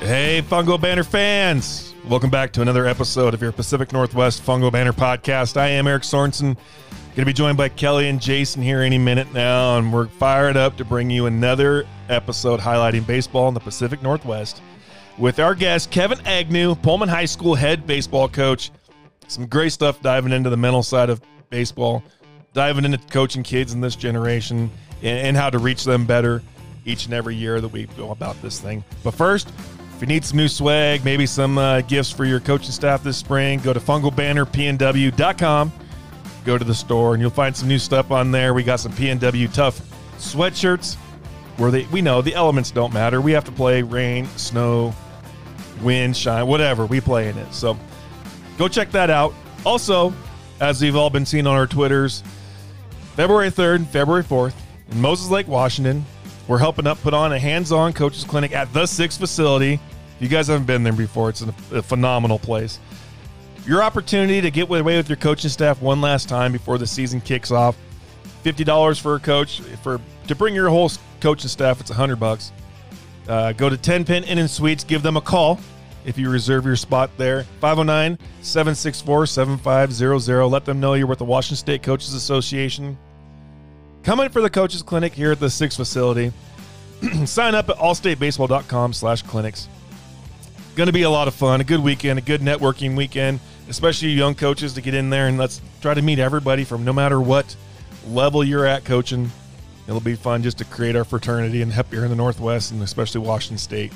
Hey, Fungo Banner fans! Welcome back to another episode of your Pacific Northwest Fungo Banner podcast. I am Eric Sorensen. Going to be joined by Kelly and Jason here any minute now, and we're fired up to bring you another episode highlighting baseball in the Pacific Northwest with our guest, Kevin Agnew, Pullman High School head baseball coach. Some great stuff diving into the mental side of baseball, diving into coaching kids in this generation and, and how to reach them better each and every year that we go about this thing. But first, if you need some new swag, maybe some uh, gifts for your coaching staff this spring, go to fungobannerpnw.com. Go to the store and you'll find some new stuff on there. We got some PNW tough sweatshirts where they we know the elements don't matter. We have to play rain, snow, wind, shine, whatever. We play in it. So go check that out. Also, as we've all been seeing on our Twitters, February 3rd and February 4th in Moses Lake, Washington, we're helping up put on a hands-on coaches clinic at the Six facility. If you guys haven't been there before, it's a, phenomenal place. Your opportunity to get away with your coaching staff one last time before the season kicks off. Fifty dollars for a coach for to bring your whole coaching staff. It's a hundred bucks. Uh, go to 10 Pin Inn and Suites. Give them a call if you reserve your spot there. 509 764 7500. Let them know you're with the Washington State Coaches Association. Come in for the coaches clinic here at the Six facility. Sign up at allstatebaseball.com slash clinics. Going to be a lot of fun, a good weekend, a good networking weekend, especially young coaches to get in there and let's try to meet everybody from no matter what level you're at coaching. It'll be fun just to create our fraternity and help here in the Northwest and especially Washington State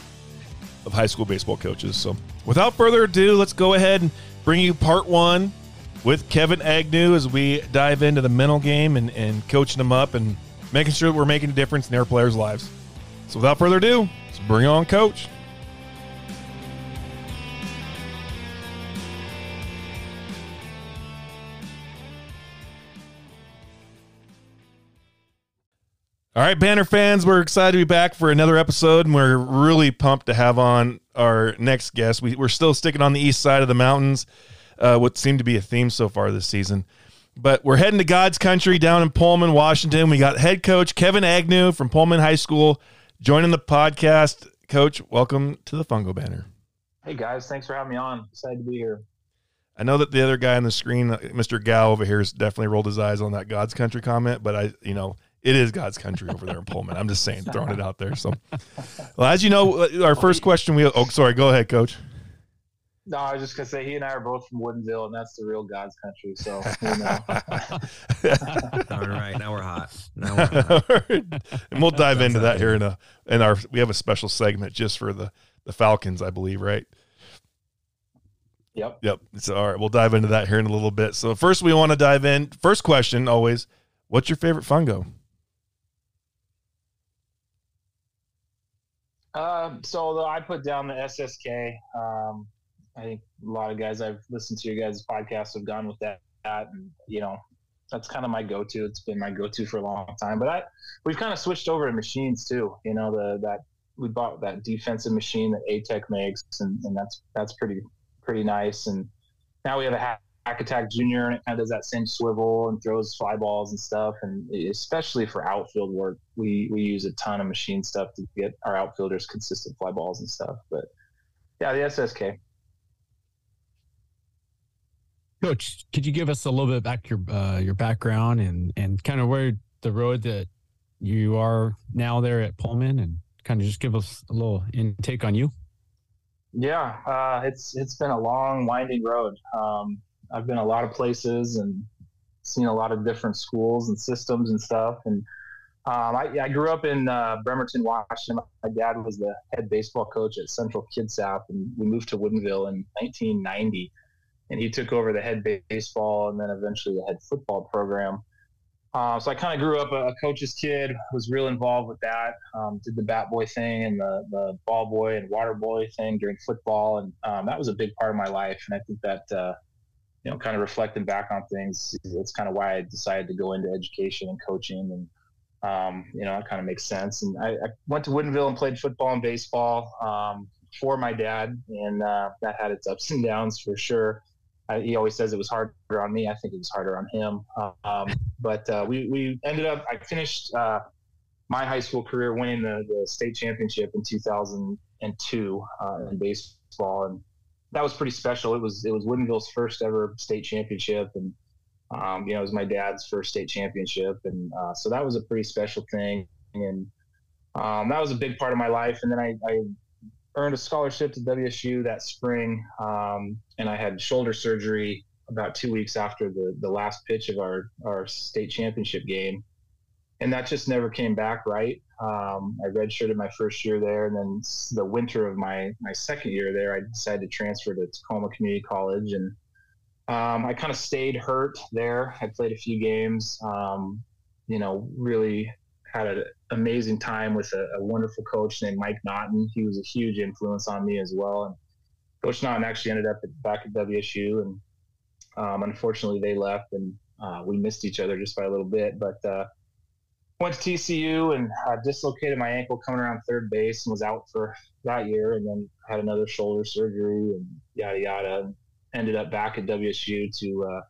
of high school baseball coaches. So without further ado, let's go ahead and bring you part one with Kevin Agnew as we dive into the mental game and, and coaching them up and making sure that we're making a difference in their players' lives. So without further ado, let's bring on Coach. All right, Banner fans, we're excited to be back for another episode, and we're really pumped to have on our next guest. We, are still sticking on the east side of the mountains, uh, what seemed to be a theme so far this season. But we're heading to God's country down in Pullman, Washington. We got head coach Kevin Agnew from Pullman High School joining the podcast. Coach, welcome to the Fungo Banner. Hey guys, thanks for having me on. Excited to be here. I know that the other guy on the screen, uh, Mr. Gal over here, has definitely rolled his eyes on that God's country comment, but I, you know, it is God's country over there in Pullman. I'm just saying, throwing it out there. So, well, as you know, uh, our first question we oh sorry, go ahead, Coach. No, I was just gonna say he and I are both from Woodinville, and that's the real God's country. So, you know. all right, now we're hot. Now we're hot. and we'll dive into that here in a in our we have a special segment just for the the Falcons, I believe, right? Yep. Yep. So all right, we'll dive into that here in a little bit. So first, we want to dive in. First question, always, what's your favorite fungo? Uh, so I put down the SSK. Um, I think a lot of guys I've listened to your guys' podcasts have gone with that, that and you know that's kind of my go-to. It's been my go-to for a long time. But I we've kind of switched over to machines too. You know the that we bought that defensive machine that ATEC makes, and, and that's that's pretty pretty nice. And now we have a hack, attack junior, and it kind of does that same swivel and throws fly balls and stuff. And especially for outfield work, we we use a ton of machine stuff to get our outfielders consistent fly balls and stuff. But yeah, the SSK. Coach, could you give us a little bit back your uh, your background and and kind of where the road that you are now there at Pullman, and kind of just give us a little intake on you? Yeah, uh, it's it's been a long, winding road. Um, I've been a lot of places and seen a lot of different schools and systems and stuff. And um, I, I, grew up in uh, Bremerton, Washington. My dad was the head baseball coach at Central Kitsap, and we moved to Woodinville in 1990 and he took over the head baseball and then eventually the head football program. Uh, so I kind of grew up a, a, coach's kid, was real involved with that. Um, did the bat boy thing and the, the ball boy and water boy thing during football, and um, that was a big part of my life. And I think that uh, you know, kind of reflecting back on things, that's kind of why I decided to go into education and coaching, and um, you know, that kind of makes sense. And I, I, went to Woodinville and played football and baseball um, for my dad, and uh, that had its ups and downs for sure. I, he always says it was harder on me. I think it was harder on him. Um, but uh, we we ended up. I finished uh, my high school career winning the, the state championship in 2002 uh, in baseball, and that was pretty special. It was it was Woodinville's first ever state championship, and um, you know it was my dad's first state championship, and uh, so that was a pretty special thing, and um, that was a big part of my life. And then I, I earned a scholarship to WSU that spring, um, and I had shoulder surgery about two weeks after the the last pitch of our our state championship game, and that just never came back right. Um, I redshirted my first year there, and then the winter of my my second year there, I decided to transfer to Tacoma Community College, and um, I kind of stayed hurt there. I played a few games. Um, you know, really had an amazing time with a, a, wonderful coach named Mike Naughton. He was a huge influence on me as well. And Coach Naughton actually ended up at, back at WSU, and um, unfortunately they left, and uh, we missed each other just by a little bit. But uh, went to TCU and uh, dislocated my ankle coming around third base and was out for that year, and then had another shoulder surgery and yada yada. Ended up back at WSU to uh,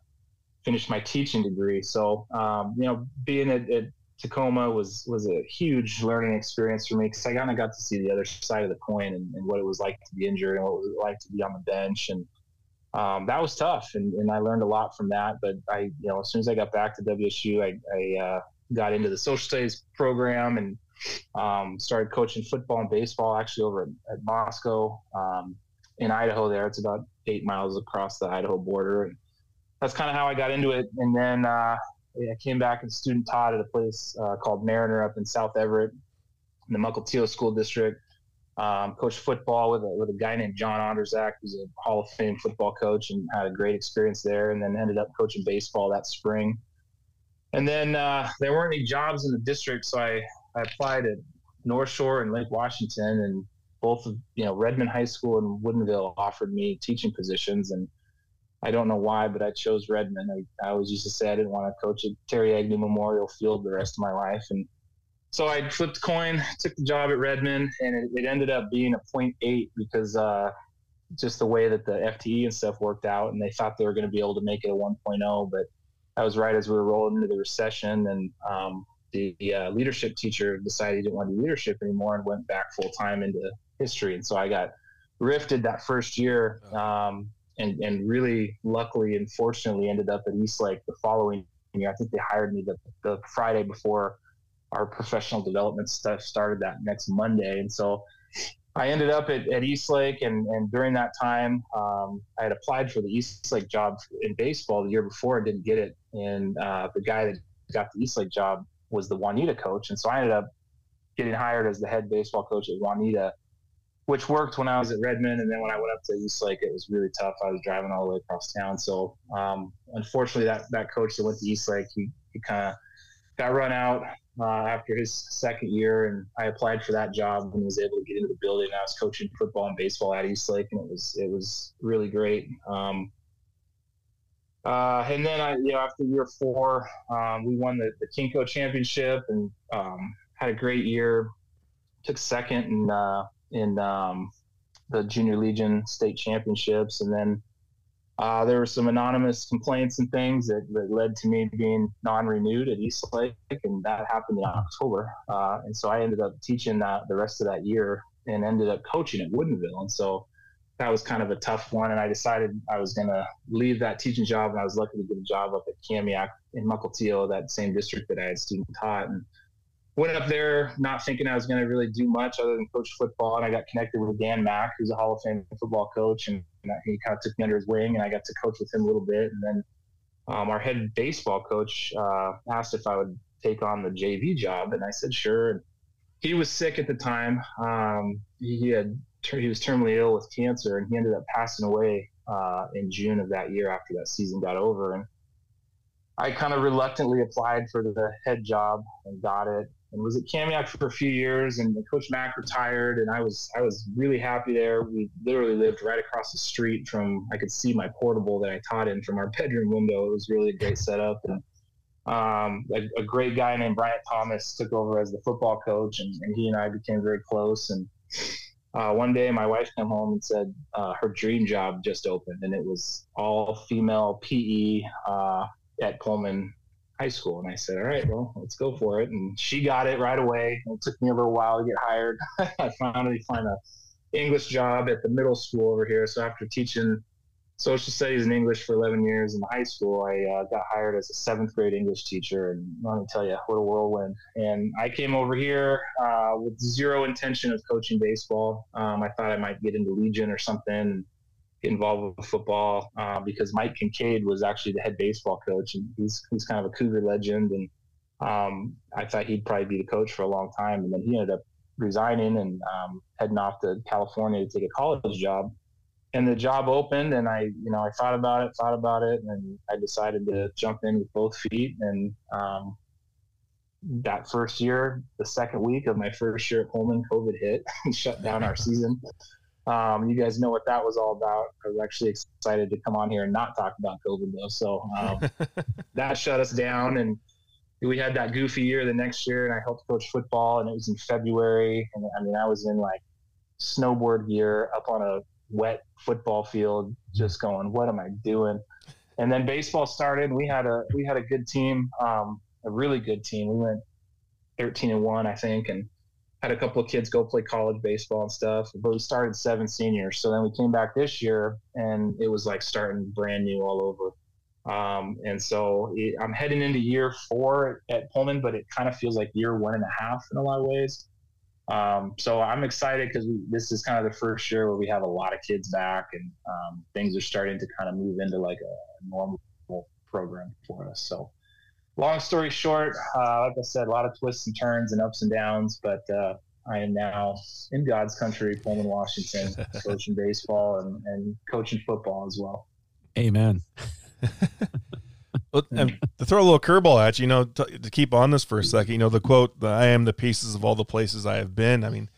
finish my teaching degree. So um, you know, being at, at Tacoma was was a huge learning experience for me because I kind of got to see the other side of the coin and, and, what it was like to be injured and what it was like to be on the bench and um, that was tough and, and I learned a lot from that. But I you know as soon as I got back to WSU, I, I uh, got into the social studies program and um, started coaching football and baseball actually over at, at Moscow um, in Idaho. There, it's about eight miles across the Idaho border and that's kind of how I got into it. And then uh, I came back and student taught at a place uh, called Mariner up in South Everett in the Mukilteo School District. Um, coached football with a, with a guy named John Onderzak, who's a Hall of Fame football coach, and had a great experience there. And then ended up coaching baseball that spring. And then uh, there weren't any jobs in the district, so I, I applied at North Shore and Lake Washington, and both of you know Redmond High School and Woodinville offered me teaching positions, and I don't know why, but I chose Redmond. I, I always used to say I didn't want to coach at Terry Agnew Memorial Field the rest of my life. And so I flipped coin, took the job at Redmond, and it, it ended up being a point eight because uh, just the way that the FTE and stuff worked out. And they thought they were going to be able to make it a 1.0, but that was right as we were rolling into the recession. And um, the uh, leadership teacher decided he didn't want to do leadership anymore and went back full time into history. And so I got rifted that first year. Oh. Um, and and really luckily and fortunately ended up at Eastlake the following year. I think they hired me the, the Friday before our professional development stuff started that next Monday, and so I ended up at, at Eastlake, and, and during that time, um, I had applied for the Eastlake job in baseball the year before and didn't get it. And uh, the guy that got the Eastlake job was the Juanita coach, and so I ended up getting hired as the head baseball coach at Juanita which worked when I was at Redmond. And then when I went up to Eastlake, it was really tough. I was driving all the way across town. So um, unfortunately, that, that coach that went to Eastlake, he, he kind of got run out uh, after his second year. And I applied for that job and was able to get into the building. I was coaching football and baseball at Eastlake, and it was it was really great. Um, uh, and then I, you know, after year four, um, we won the, the KingCo championship and um, had a great year. Took second and uh, in um, the Junior Legion state championships. And then uh, there were some anonymous complaints and things that, that led to me being non-renewed at Eastlake, and that happened in October. Uh, and so I ended up teaching that the rest of that year and ended up coaching at Woodinville. And so that was kind of a tough one. And I decided I was going to leave that teaching job, and I was lucky to get a job up at Kamiak in Mukilteo, that same district that I had student taught. And went up there not thinking I was going to really do much other than coach football. And I got connected with Dan Mack, who's a Hall of Fame football coach. And, he kind of took me under his wing and I got to coach with him a little bit. And then um, our head baseball coach uh, asked if I would take on the JV job. And I said, sure. And he was sick at the time. Um, he had, he was terminally ill with cancer and he ended up passing away uh, in June of that year after that season got over. And I kind of reluctantly applied for the head job and got it and was at Kamiak for a few years. And Coach Mack retired, and I was I was really happy there. We literally lived right across the street from. I could see my portable that I taught in from our bedroom window. It was really a great setup, and um, a, a, great guy named Bryant Thomas took over as the football coach, and, and, he and I became very close. And uh, one day my wife came home and said uh, her dream job just opened and it was all female PE uh, at Pullman High School. And I said, all right, well, let's go for it. And she got it right away. It took me a little while to get hired. I finally find a English job at the middle school over here. So after teaching social studies and English for 11 years in high school. I uh, got hired as a seventh grade English teacher, and let me tell you, what a whirlwind! And I came over here uh, with zero intention of coaching baseball. Um, I thought I might get into Legion or something, involved with football, uh, because Mike Kincaid was actually the head baseball coach, and he's he's kind of a Cougar legend, and um, I thought he'd probably be the coach for a long time, and then he ended up resigning and um, heading off to California to take a college job and the job opened and I, you know, I thought about it, thought about it, and I decided to jump in with both feet. And um, that first year, the second week of my first year at Pullman, COVID hit and shut down our season. Um, you guys know what that was all about. I was actually excited to come on here and not talk about COVID though. So um, that shut us down and we had that goofy year the next year and I helped coach football and it was in February. And I mean, I was in like snowboard gear up on a wet football field, just going, "What am I doing?" And then baseball started. We had a we had a good team, um, a really good team. We went 13 and one, I think, and had a couple of kids go play college baseball and stuff. But we started seven seniors. So then we came back this year, and it was like starting brand new all over. Um, and so it, I'm heading into year four at Pullman, but it kind of feels like year one and a half in a lot of ways. Um, so I'm excited because this is kind of the first year where we have a lot of kids back and um, things are starting to kind of move into like a normal program for us. So long story short, uh, like I said, a lot of twists and turns and ups and downs, but uh, I am now in God's country, Pullman, Washington, coaching baseball and, and coaching football as well. Amen. Well, and to throw a little curveball at you, you know, to, to, keep on this for a second, you know, the quote, the, "I am the pieces of all the places I have been." I mean,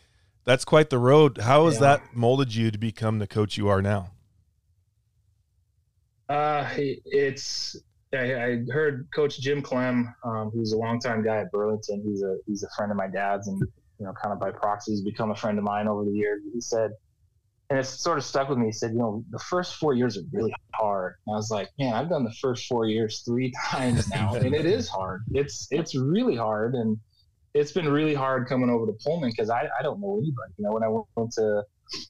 that's quite the road. How has yeah. that molded you to become the coach you are now? Uh, it's I, I heard Coach Jim Clem, um, who's a longtime guy at Burlington. He's a he's a friend of my dad's, and you know, kind of by proxy, he's become a friend of mine over the years. He said and it sort of stuck with me. He said, you know, the first four years are really hard. And I was like, man, I've done the first four years three times now, and it is hard. It's it's really hard, and it's been really hard coming over to Pullman because I, I don't know anybody. You know, when I went to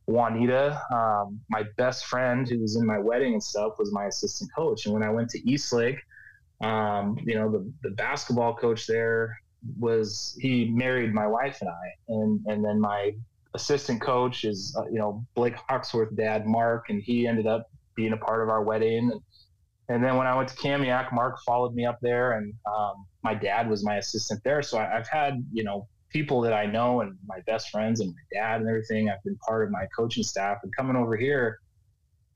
Juanita, um, my best friend who was in my wedding and stuff was my assistant coach, and when I went to Eastlake, um, you know, the the basketball coach there was he married my wife and I, and and then my assistant coach is uh, you know Blake Hawksworth dad Mark and he ended up being a part of our wedding. And, and then when I went to Kamiak Mark followed me up there. And um, my dad was my assistant there. So I, have had you know people that I know and my best friends and my dad and everything I've been part of my coaching staff and coming over here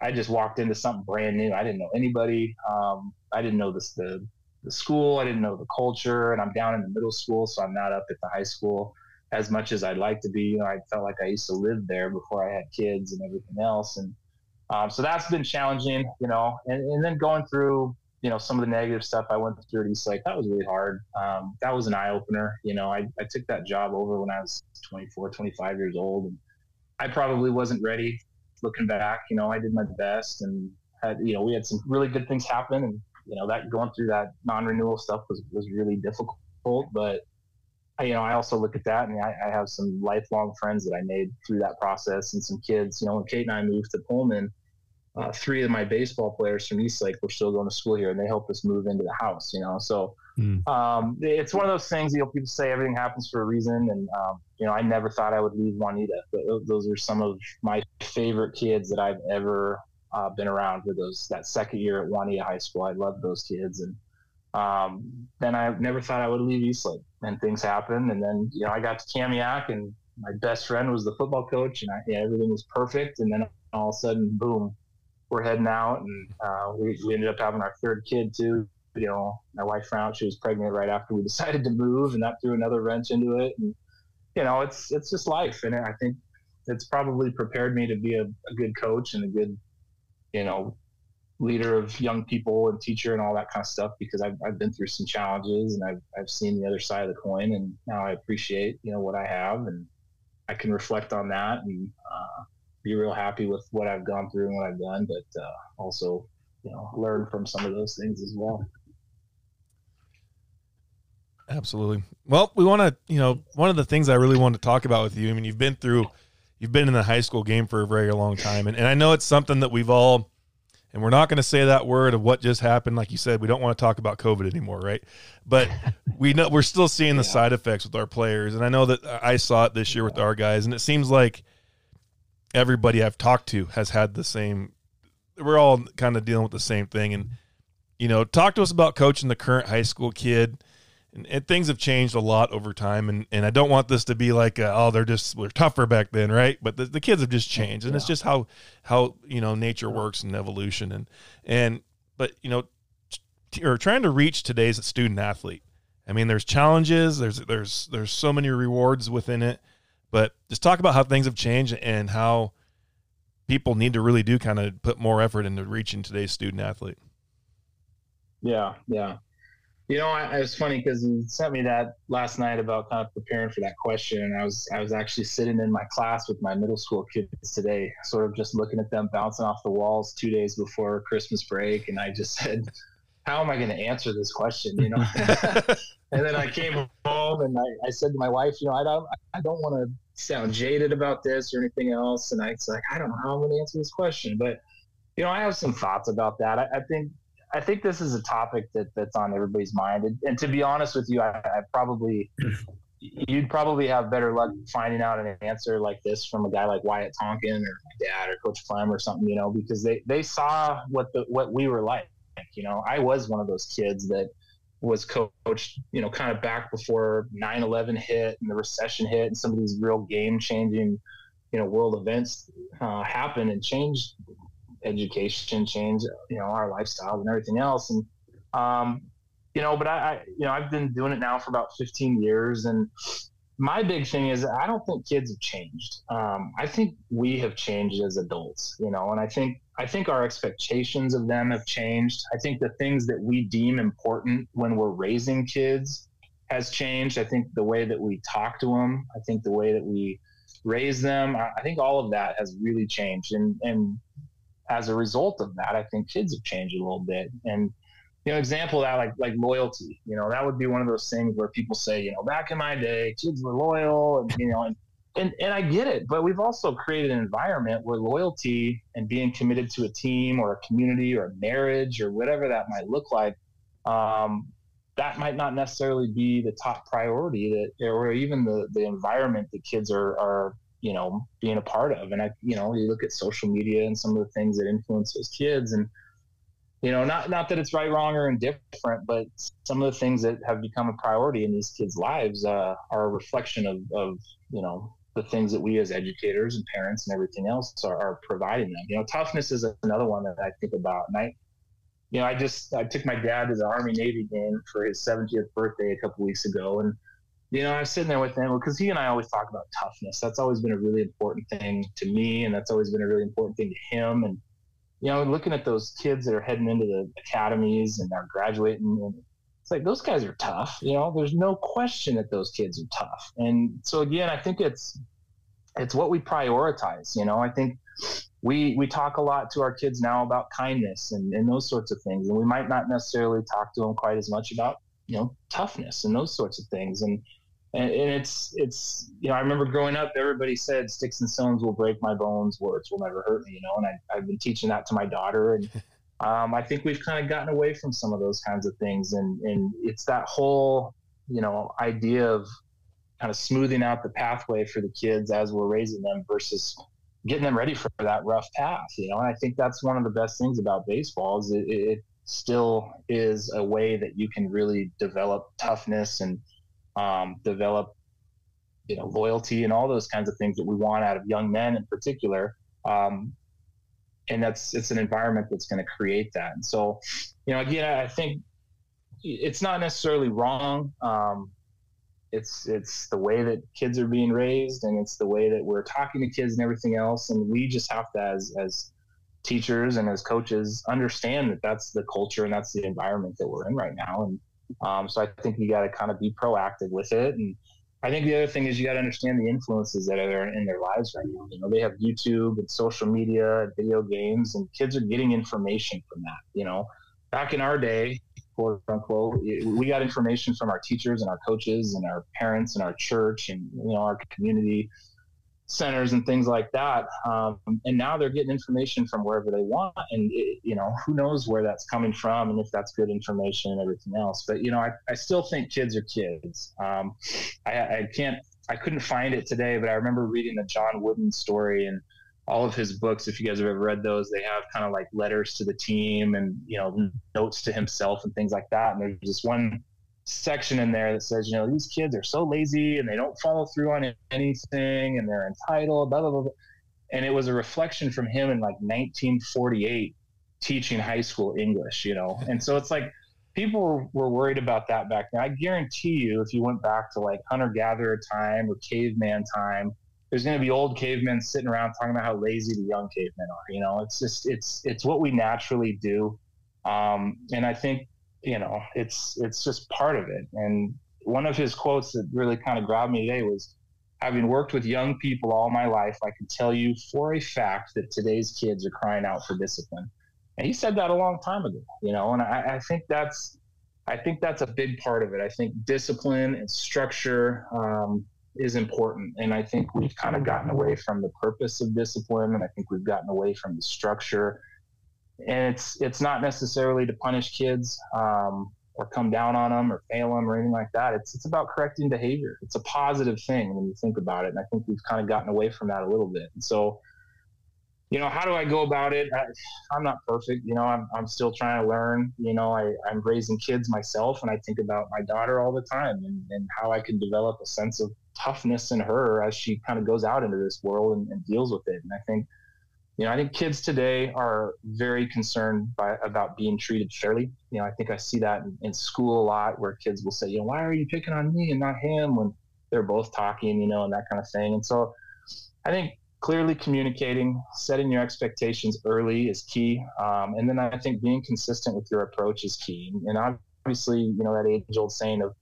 I just walked into something brand new I didn't know anybody um, I didn't know this the the school I didn't know the culture and I'm down in the middle school so I'm not up at the high school as much as I'd like to be. You know, I felt like I used to live there before I had kids and everything else, and um, so that's been challenging. You know, and, and then going through you know some of the negative stuff I went through at Eastlake that was really hard. Um, that was an eye opener. You know, I, I took that job over when I was 24, 25 years old, and I probably wasn't ready. Looking back, you know, I did my best, and had you know we had some really good things happen, and you know that going through that non-renewal stuff was was really difficult, but you know, I also look at that and I, I, have some lifelong friends that I made through that process and some kids. You know, when Kate and I moved to Pullman, uh, three of my baseball players from Eastlake were still going to school here and they helped us move into the house, you know. So mm. um, it's one of those things, you know, people say everything happens for a reason. And, um, you know, I never thought I would leave Juanita, but those are some of my favorite kids that I've ever uh, been around with those, that second year at Juanita High School. I love those kids. And, um, then I never thought I would leave Eastlake, and things happened. And then you know I got to Kamiak, and my best friend was the football coach, and I, yeah, everything was perfect. And then all of a sudden, boom, we're heading out, and uh, we, we ended up having our third kid too. You know, my wife found out she was pregnant right after we decided to move, and that threw another wrench into it. And you know, it's it's just life, and I think it's probably prepared me to be a, a good coach and a good, you know, leader of young people and teacher and all that kind of stuff because I've, I've been through some challenges and I've, I've seen the other side of the coin and now I appreciate, you know, what I have. And I can reflect on that and uh, be real happy with what I've gone through and what I've done, but uh, also you know learn from some of those things as well. Absolutely. Well, we want to, you know, one of the things I really want to talk about with you. I mean, you've been through, you've been in the high school game for a very long time, and, and I know it's something that we've all, and we're not going to say that word of what just happened. Like you said, we don't want to talk about COVID anymore, right? But we know we're still seeing the yeah. side effects with our players, and I know that I saw it this year with our guys, and it seems like everybody I've talked to has had the same. We're all kind of dealing with the same thing, and you know, talk to us about coaching the current high school kid. And, and, things have changed a lot over time. And, and i don't want this to be like a, oh they're just we're tougher back then right? But the, the kids have just changed. And yeah. it's just how how you know nature works and evolution. And and but you know t- or trying to reach today's student athlete. I mean there's challenges there's there's there's so many rewards within it but just talk about how things have changed and how people need to really do kind of put more effort into reaching today's student athlete. Yeah yeah. You know, I, it was funny because he sent me that last night about kind of preparing for that question, and I was I was actually sitting in my class with my middle school kids today, sort of just looking at them bouncing off the walls two days before Christmas break, and I just said, "How am I going to answer this question?" You know. and then I came home and I, I said to my wife, you know, I don't I don't want to sound jaded about this or anything else, and I was like, I don't know how I'm going to answer this question, but you know, I have some thoughts about that. I, I think I think this is a topic that that's on everybody's mind. And, and to be honest with you, I, I, probably you'd probably have better luck finding out an answer like this from a guy like Wyatt Tonkin or my dad or Coach Clem or something, you know, because they they saw what the what we were like. You know, I was one of those kids that was coached, you know, kind of back before 9/11 hit and the recession hit and some of these real game changing, you know, world events uh, happened and changed education changed, you know, our lifestyles and everything else. And, um, you know, but I, I, you know, I've been doing it now for about 15 years. And my big thing is I don't think kids have changed. Um, I think we have changed as adults, you know, and I think, I think our expectations of them have changed. I think the things that we deem important when we're raising kids has changed. I think the way that we talk to them, I think the way that we raise them, I think all of that has really changed. And, and as a result of that, I think kids have changed a little bit. And you know, example that like like loyalty. You know, that would be one of those things where people say, you know, back in my day, kids were loyal, and you know, and and, and I get it, but we've also created an environment where loyalty and being committed to a team or a community or a marriage or whatever that might look like, um, that might not necessarily be the top priority that, or even the the environment that kids are are you know being a part of and i you know you look at social media and some of the things that influence those kids and you know not not that it's right wrong or indifferent but some of the things that have become a priority in these kids lives uh, are a reflection of, of you know the things that we as educators and parents and everything else are, are providing them you know toughness is another one that i think about and i you know i just i took my dad to the army navy game for his 70th birthday a couple weeks ago and you know, I was sitting there with him because he and I always talk about toughness. That's always been a really important thing to me, and that's always been a really important thing to him. And you know, looking at those kids that are heading into the academies and are graduating, and it's like those guys are tough. You know, there's no question that those kids are tough. And so again, I think it's it's what we prioritize. You know, I think we we talk a lot to our kids now about kindness and, and those sorts of things, and we might not necessarily talk to them quite as much about you know toughness and those sorts of things. And and, and, it's it's you know I remember growing up, everybody said sticks and stones will break my bones, words will never hurt me. You know, and I, I've been teaching that to my daughter, and um, I think we've kind of gotten away from some of those kinds of things, and and it's that whole you know idea of kind of smoothing out the pathway for the kids as we're raising them versus getting them ready for that rough path. You know, and I think that's one of the best things about baseball is it, it still is a way that you can really develop toughness and um, develop you know loyalty and all those kinds of things that we want out of young men in particular. Um, and that's it's an environment that's going to create that. And so you know again i think it's not necessarily wrong. Um, it's it's the way that kids are being raised and it's the way that we're talking to kids and everything else. And we just have to as as teachers and as coaches understand that that's the culture and that's the environment that we're in right now. And um, so I think you got to kind of be proactive with it. And I think the other thing is you got to understand the influences that are in their lives right now. You know, they have YouTube and social media and video games, and kids are getting information from that. You know, back in our day, quote unquote, we got information from our teachers and our coaches and our parents and our church and you know our community centers and things like that. Um, and now they're getting information from wherever they want, and it, you know who knows where that's coming from and if that's good information and everything else. But you know, I, I still think kids are kids. Um, I, I can't, I couldn't find it today, but I remember reading the John Wooden story and all of his books. If you guys have ever read those, they have kind of like letters to the team and you know notes to himself and things like that. And there's this one section in there that says, you know, these kids are so lazy and they don't follow through on anything and they're entitled, blah, blah, blah. And it was a reflection from him in like 1948 teaching high school English, you know? And so it's like people were worried about that back then. I guarantee you, if you went back to like hunter gatherer time or caveman time, there's going to be old cavemen sitting around talking about how lazy the young cavemen are. You know, it's just, it's, it's what we naturally do. Um, and I think you know, it's it's just part of it. And one of his quotes that really kind of grabbed me today was, "Having worked with young people all my life, I can tell you for a fact that today's kids are crying out for discipline." And he said that a long time ago, you know, and I, I think that's I think that's a big part of it. I think discipline and structure um, is important. And I think we've kind of gotten away from the purpose of discipline. And I think we've gotten away from the structure and it's it's not necessarily to punish kids um, or come down on them or fail them or anything like that. It's it's about correcting behavior. It's a positive thing when you think about it, and I think we've kind of gotten away from that a little bit. And so, you know, how do I go about it? I, am not perfect. You know, I'm I'm still trying to learn. You know, I I'm raising kids myself, and I think about my daughter all the time and, and how I can develop a sense of toughness in her as she kind of goes out into this world and, and deals with it. And I think you know, I think kids today are very concerned by about being treated fairly. You know, I think I see that in, in, school a lot where kids will say, you know, why are you picking on me and not him when they're both talking, you know, and that kind of thing. And so I think clearly communicating, setting your expectations early is key. Um, and then I think being consistent with your approach is key. And obviously, you know, that age old saying of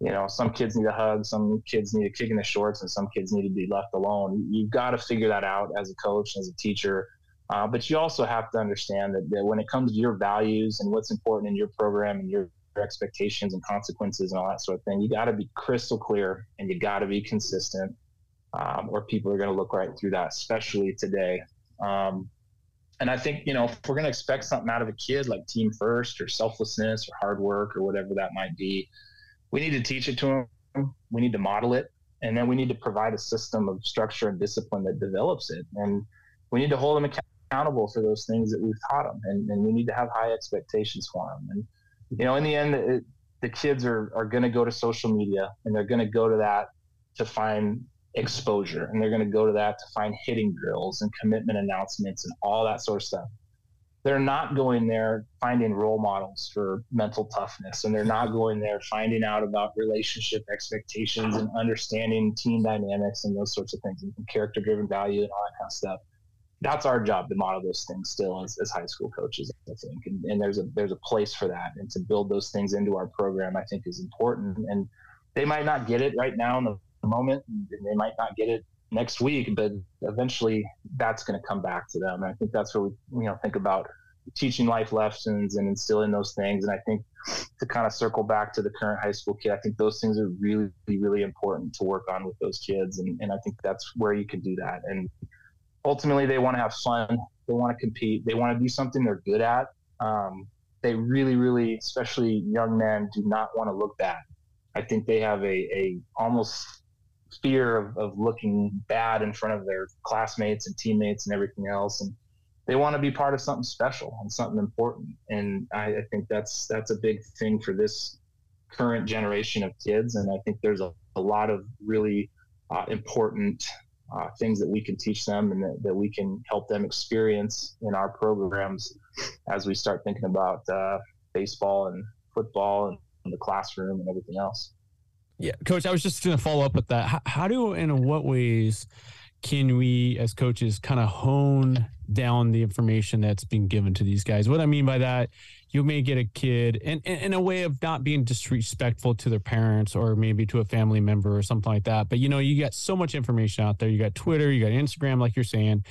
you know, some kids need a hug, some kids need a kick in the shorts, and some kids need to be left alone. You've got to figure that out as a coach, as a teacher. Uh, but you also have to understand that, that, when it comes to your values and what's important in your program and your, expectations and consequences and all that sort of thing, you got to be crystal clear and you got to be consistent, um, or people are going to look right through that, especially today. Um, and I think, you know, if we're going to expect something out of a kid like team first or selflessness or hard work or whatever that might be, we need to teach it to them. We need to model it. And then we need to provide a system of structure and discipline that develops it. And we need to hold them accountable for those things that we've taught them. And, and we need to have high expectations for them. And, you know, in the end, it, the kids are, are going to go to social media and they're going to go to that to find exposure and they're going to go to that to find hitting drills and commitment announcements and all that sort of stuff they're not going there finding role models for mental toughness and they're not going there finding out about relationship expectations and understanding team dynamics and those sorts of things and character driven value and all that kind of stuff. That's our job to model those things still as, as high school coaches i think. And, and there's a there's a place for that. And to build those things into our program i think is important. And they might not get it right now in the moment and they might not get it next week, but eventually that's going to come back to them. And I think that's where we, you know, think about teaching life lessons and instilling those things. And I think to kind of circle back to the current high school kid, I think those things are really, really important to work on with those kids. And, and I think that's where you can do that. And ultimately, they want to have fun. They want to compete. They want to do something they're good at. Um, they really, really, especially young men, do not want to look bad. I think they have a, a almost fear of, of looking bad in front of their classmates and teammates and everything else. And they want to be part of something special and something important. And I, I think that's that's a big thing for this current generation of kids. And I think there's a, a lot of really uh, important uh, things that we can teach them and that, that, we can help them experience in our programs as we start thinking about uh, baseball and football and the classroom and everything else. Yeah, coach, I was just going to follow up with that. How, how do and in what ways can we as coaches kind of hone down the information that's being given to these guys? What I mean by that, you may get a kid and in a way of not being disrespectful to their parents or maybe to a family member or something like that. But you know, you got so much information out there. You got Twitter, you got Instagram, like you're saying,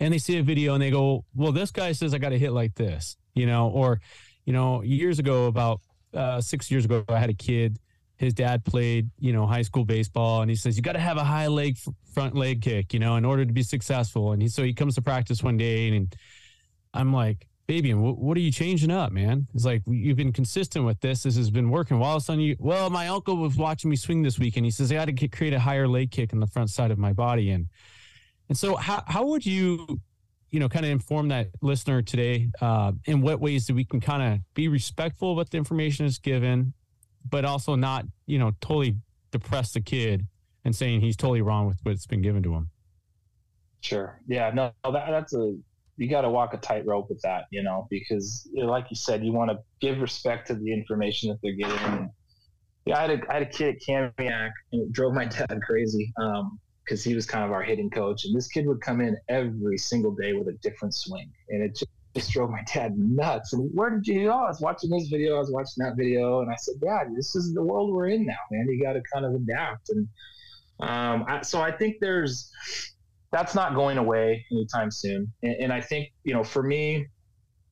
and they see a video and they go, "Well, this guy says I got to hit like this," you know, or you know, years ago, about uh, six years ago, I had a kid. His dad played, you know, high school baseball, and he says you got to have a high leg front leg kick, you know, in order to be successful. And he so he comes to practice one day, and I'm like, baby, what, what are you changing up, man? It's like you've been consistent with this. This has been working. While it's on you, well, my uncle was watching me swing this week, and he says I got to create a higher leg kick in the front side of my body, and and so how how would you, you know, kind of inform that listener today? Uh, in what ways that we can kind of be respectful of what the information is given, but also not, you know, totally depress the kid and saying he's totally wrong with what's been given to him. Sure. Yeah. No, that, that's a you got to walk a tightrope with that, you know, because like you said, you want to give respect to the information that they're getting. Yeah, I had a, I had a kid at Kamiak and it drove my dad crazy because um, he was kind of our hitting coach. And this kid would come in every single day with a different swing. And it just, drove my dad nuts. And where did you go? I was watching this video, I was watching that video. And I said, Dad, this is the world we're in now, man. You got to kind of adapt. And um, I, so I think there's, that's not going away anytime soon. And, and, I think, you know, for me,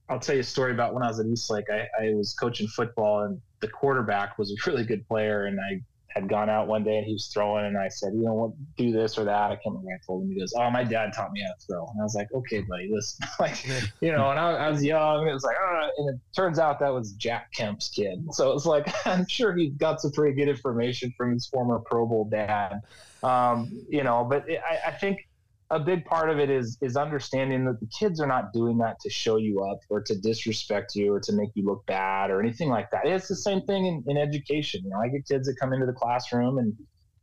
I'll tell you a story about when I was at Eastlake. I, I was coaching football, and the quarterback was a really good player. And I had gone out one day and he was throwing, and I said, you know what, do this or that. I can't remember. I told him. He goes, "Oh, my dad taught me how to throw." And I was like, "Okay, buddy, listen." like, you know, and I, I was young. it was like, oh, and it turns out that was Jack Kemp's kid. So it's like, I'm sure he got some pretty good information from his former Pro Bowl dad. Um, you know, but it, I, I think a big part of it is is understanding that the kids are not doing that to show you up or to disrespect you or to make you look bad or anything like that. It's the same thing in, in education. You know, I get kids that come into the classroom and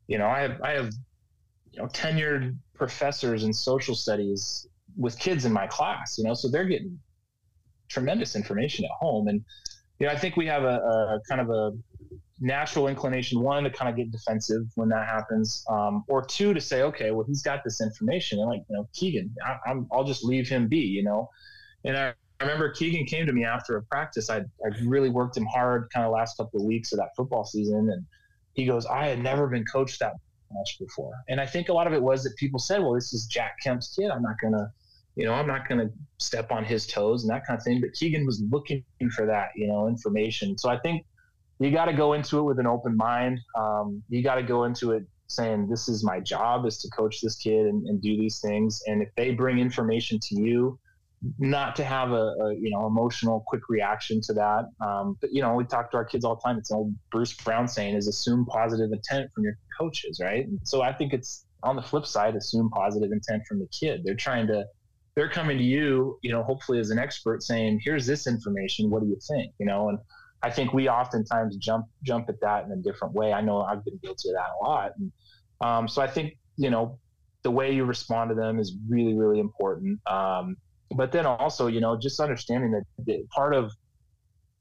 you know, I have I have you know tenured professors in social studies with kids in my class, you know, so they're getting tremendous information at home. And you know, I think we have a, a kind of a natural inclination one to kind of get defensive when that happens, um, or two to say, okay, well he's got this information, and like you know Keegan, I, am I'll just leave him be, you know. And I, I remember Keegan came to me after a practice. I I really worked him hard, kind of last couple of weeks of that football season, and he goes, I had never been coached that much before, and I think a lot of it was that people said, well, this is Jack Kemp's kid. I'm not gonna you know, I'm not going to step on his toes and that kind of thing. But Keegan was looking for that, you know, information. So I think you got to go into it with an open mind. Um, you got to go into it saying, "This is my job: is to coach this kid and, and do these things." And if they bring information to you, not to have a, a you know emotional quick reaction to that. Um, but you know, we talk to our kids all the time. It's old Bruce Brown saying: "Is assume positive intent from your coaches." Right. And so I think it's on the flip side, assume positive intent from the kid. They're trying to they're coming to you, you know, hopefully as an expert saying, here's this information. What do you think? You know, and I think we oftentimes jump jump at that in a different way. I know I've been guilty of that a lot. And, um, so I think you know the way you respond to them is really really important. Um, but then also you know just understanding that part of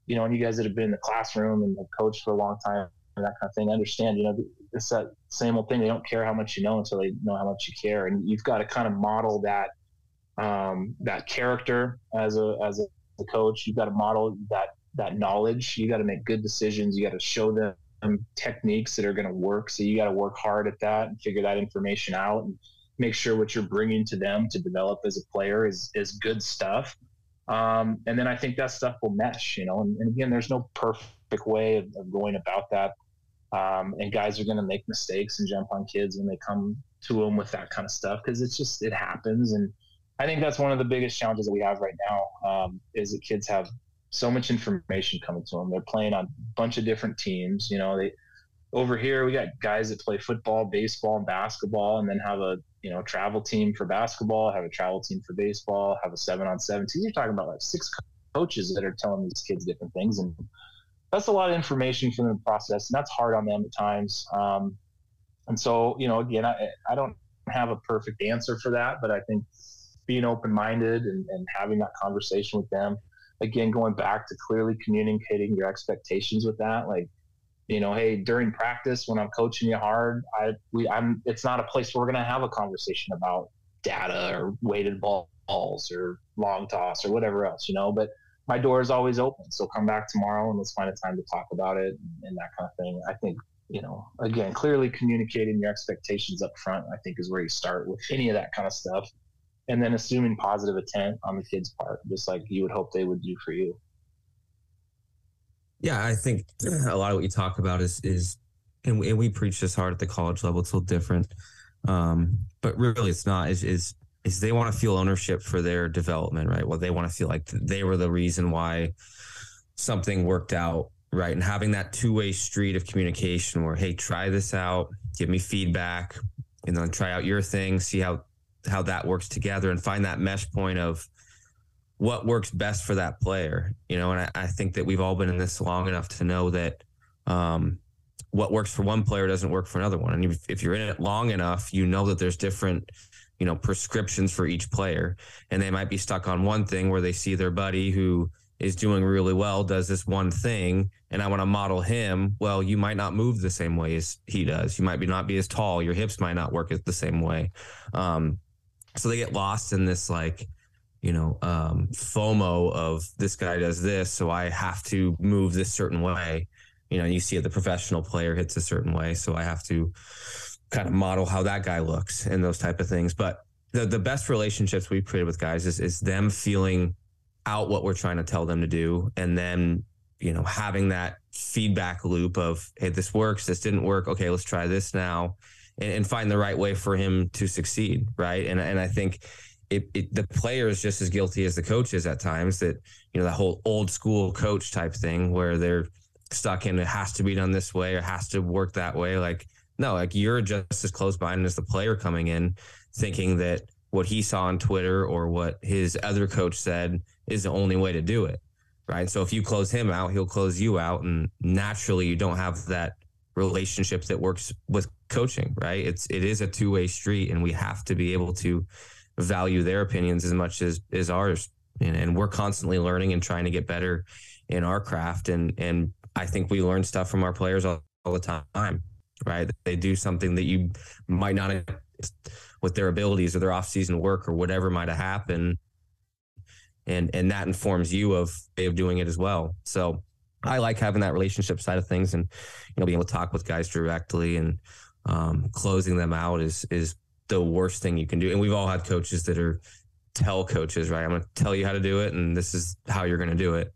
you know and you guys that have been in the classroom and have coached for a long time and that kind of thing understand you know it's that same old thing they don't care how much you know until they know how much you care and you've got to kind of model that um, that character as a as a coach you've got to model that that knowledge. You got to make good decisions. You got to show them techniques that are going to work. So you got to work hard at that and figure that information out and make sure what you're bringing to them to develop as a player is is good stuff. Um, and then I think that stuff will mesh, you know. And, and again, there's no perfect way of, of going about that. Um, and guys are going to make mistakes and jump on kids when they come to them with that kind of stuff because it's just it happens. And I think that's one of the biggest challenges that we have right now um, is that kids have so much information coming to them. They're playing on a bunch of different teams. You know, they over here we got guys that play football, baseball, and basketball, and then have a you know travel team for basketball, have a travel team for baseball, have a seven on seven team. You're talking about like six coaches that are telling these kids different things, and that's a lot of information for them to process, and that's hard on them at times. Um, and so, you know, again, I, I don't have a perfect answer for that, but I think being open minded and, and having that conversation with them again going back to clearly communicating your expectations with that like you know hey during practice when i'm coaching you hard i we i'm it's not a place where we're going to have a conversation about data or weighted balls or long toss or whatever else you know but my door is always open. So come back tomorrow and let's find a time to talk about it and that kind of thing. I think you know, again, clearly communicating your expectations up front, I think is where you start with any of that kind of stuff. And then assuming positive intent on the kid's part, just like you would hope they would do for you. Yeah, I think a lot of what you talk about is is and we, and we preach this hard at the college level. It's a little different, um, but really, it's not. Is is is they want to feel ownership for their development, right? Well, they want to feel like they were the reason why something worked out, right? And having that two way street of communication, where hey, try this out, give me feedback, and then try out your thing, see how how that works together, and find that mesh point of what works best for that player, you know. And I, I think that we've all been in this long enough to know that. Um, what works for one player doesn't work for another one. And if, if you're in it long enough, you know that there's different, you know, prescriptions for each player. And they might be stuck on one thing where they see their buddy who is doing really well, does this one thing, and I want to model him. Well, you might not move the same way as he does. You might be not be as tall. Your hips might not work the same way. Um, so they get lost in this like, you know, um, FOMO of this guy does this, so I have to move this certain way you know, you see it, the professional player hits a certain way. So I have to kind of model how that guy looks and those type of things. But the, the best relationships we've created with guys is, is them feeling out what we're trying to tell them to do. And then, you know, having that feedback loop of, Hey, this works. This didn't work. Okay, let's try this now and, and find the right way for him to succeed. Right. And, and I think, it, it, the player is just as guilty as the coach is at times that you know that whole old school coach type thing where they're stuck in it has to be done this way or has to work that way. Like, no, like you're just as close minded as the player coming in, thinking that what he saw on Twitter or what his other coach said is the only way to do it. Right. So if you close him out, he'll close you out. And naturally, you don't have that relationship that works with coaching. Right. It's, it is a two way street, and we have to be able to value their opinions as much as, as ours. And, and we're constantly learning and trying to get better in our craft and, and I think we learn stuff from our players all, all the time, right? They do something that you might not with their abilities or their off-season work or whatever might have happened, and and that informs you of of doing it as well. So I like having that relationship side of things, and you know being able to talk with guys directly and um, closing them out is is the worst thing you can do. And we've all had coaches that are tell coaches, right? I'm going to tell you how to do it, and this is how you're going to do it.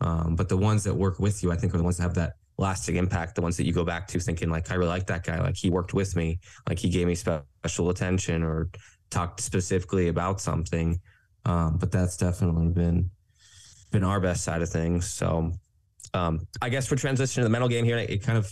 Um, but the ones that work with you, I think, are the ones that have that lasting impact. The ones that you go back to thinking, like, I really like that guy. Like, he worked with me. Like, he gave me special attention or talked specifically about something. Um, but that's definitely been been our best side of things. So, um, I guess for transition to the mental game here, it kind of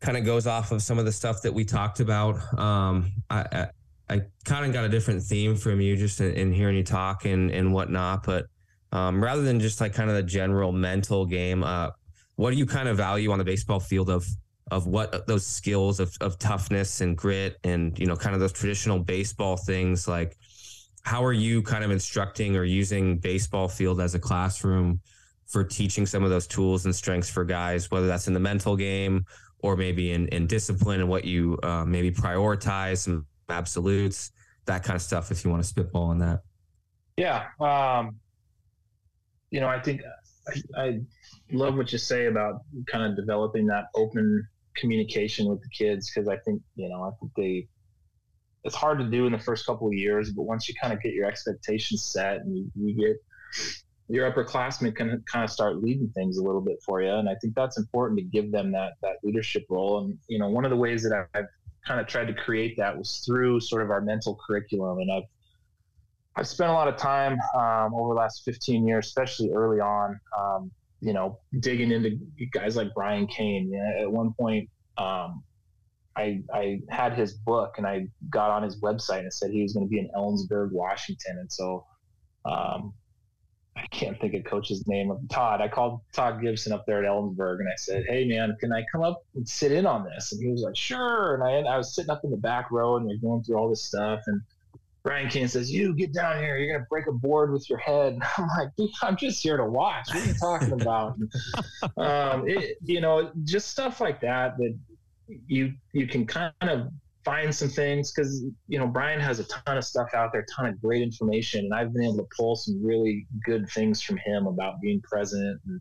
kind of goes off of some of the stuff that we talked about. Um, I, I, I kind of got a different theme from you just in, in hearing you talk and and whatnot, but um, rather than just like kind of the general mental game. Uh, what do you kind of value on the baseball field of of what those skills of, of toughness and grit and you know kind of those traditional baseball things like how are you kind of instructing or using baseball field as a classroom for teaching some of those tools and strengths for guys whether that's in the mental game or maybe in, in discipline and what you uh, maybe prioritize some absolutes that kind of stuff if you want to spitball on that. Yeah um, you know, I think I, I love what you say about kind of developing that open communication with the kids because I think you know I think they it's hard to do in the first couple of years, but once you kind of get your expectations set and you, you get your upperclassmen can kind of start leading things a little bit for you, and I think that's important to give them that that leadership role. And you know, one of the ways that I've kind of tried to create that was through sort of our mental curriculum, and I've I've spent a lot of time um, over the last 15 years, especially early on, um, you know, digging into guys like Brian Cain. You know, at one point, um, I, I had his book and I got on his website and said he was going to be in Ellensburg, Washington. And so um, I can't think of coach's name of Todd. I called Todd Gibson up there at Ellensburg and I said, Hey man, can I come up and sit in on this? And he was like, sure. And I, I was sitting up in the back row and we're going through all this stuff. And Brian Cain says, "You get down here. You're gonna break a board with your head." I'm like, "I'm just here to watch. What are you talking about?" um, it, you know, just stuff like that that you you can kind of find some things because you know Brian has a ton of stuff out there, a ton of great information, and I've been able to pull some really good things from him about being present and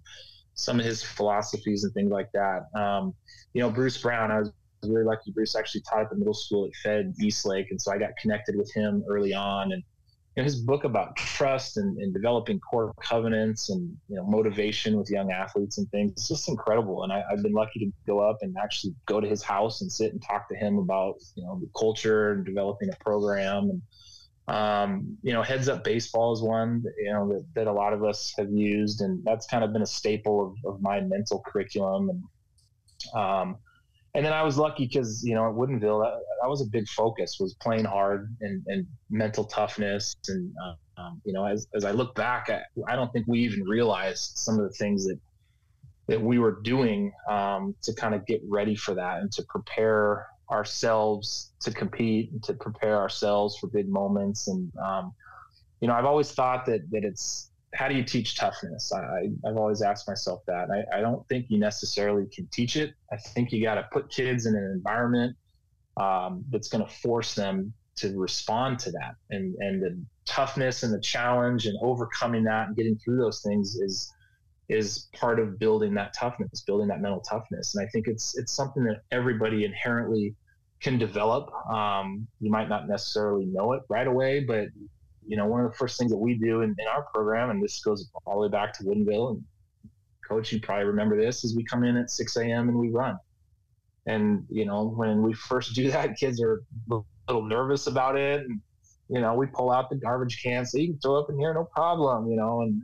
some of his philosophies and things like that. Um, you know, Bruce Brown, I was really lucky. Bruce actually taught at the middle school at Fed Eastlake, and so I got connected with him early on. And know, his book about trust and, and, developing core covenants and you know motivation with young athletes and things it's just incredible. And I, have been lucky to go up and actually go to his house and sit and talk to him about you know the culture and developing a program and. Um, you know, heads up baseball is one you know that, that, a lot of us have used, and that's kind of been a staple of, of my mental curriculum. And um, and then I was lucky because you know at Woodinville that, that, was a big focus was playing hard and, and mental toughness. And uh, um, you know as, as I look back I, I don't think we even realized some of the things that that we were doing um, to kind of get ready for that and to prepare ourselves to compete and to prepare ourselves for big moments. And um, you know I've always thought that that it's how do you teach toughness? I, have always asked myself that. I, I, don't think you necessarily can teach it. I think you got to put kids in an environment um, that's going to force them to respond to that. And, and the toughness and the challenge and overcoming that and getting through those things is is part of building that toughness, building that mental toughness. And I think it's it's something that everybody inherently can develop. Um, you might not necessarily know it right away, but you know, one of the first things that we do in, in our program, and this goes all the way back to Woodinville, and coach, you probably remember this, is we come in at 6 a.m. and we run. And, you know, when we first do that, kids are a little nervous about it. And, you know, we pull out the garbage can so you can throw up in here, no problem, you know, and